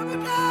Lord,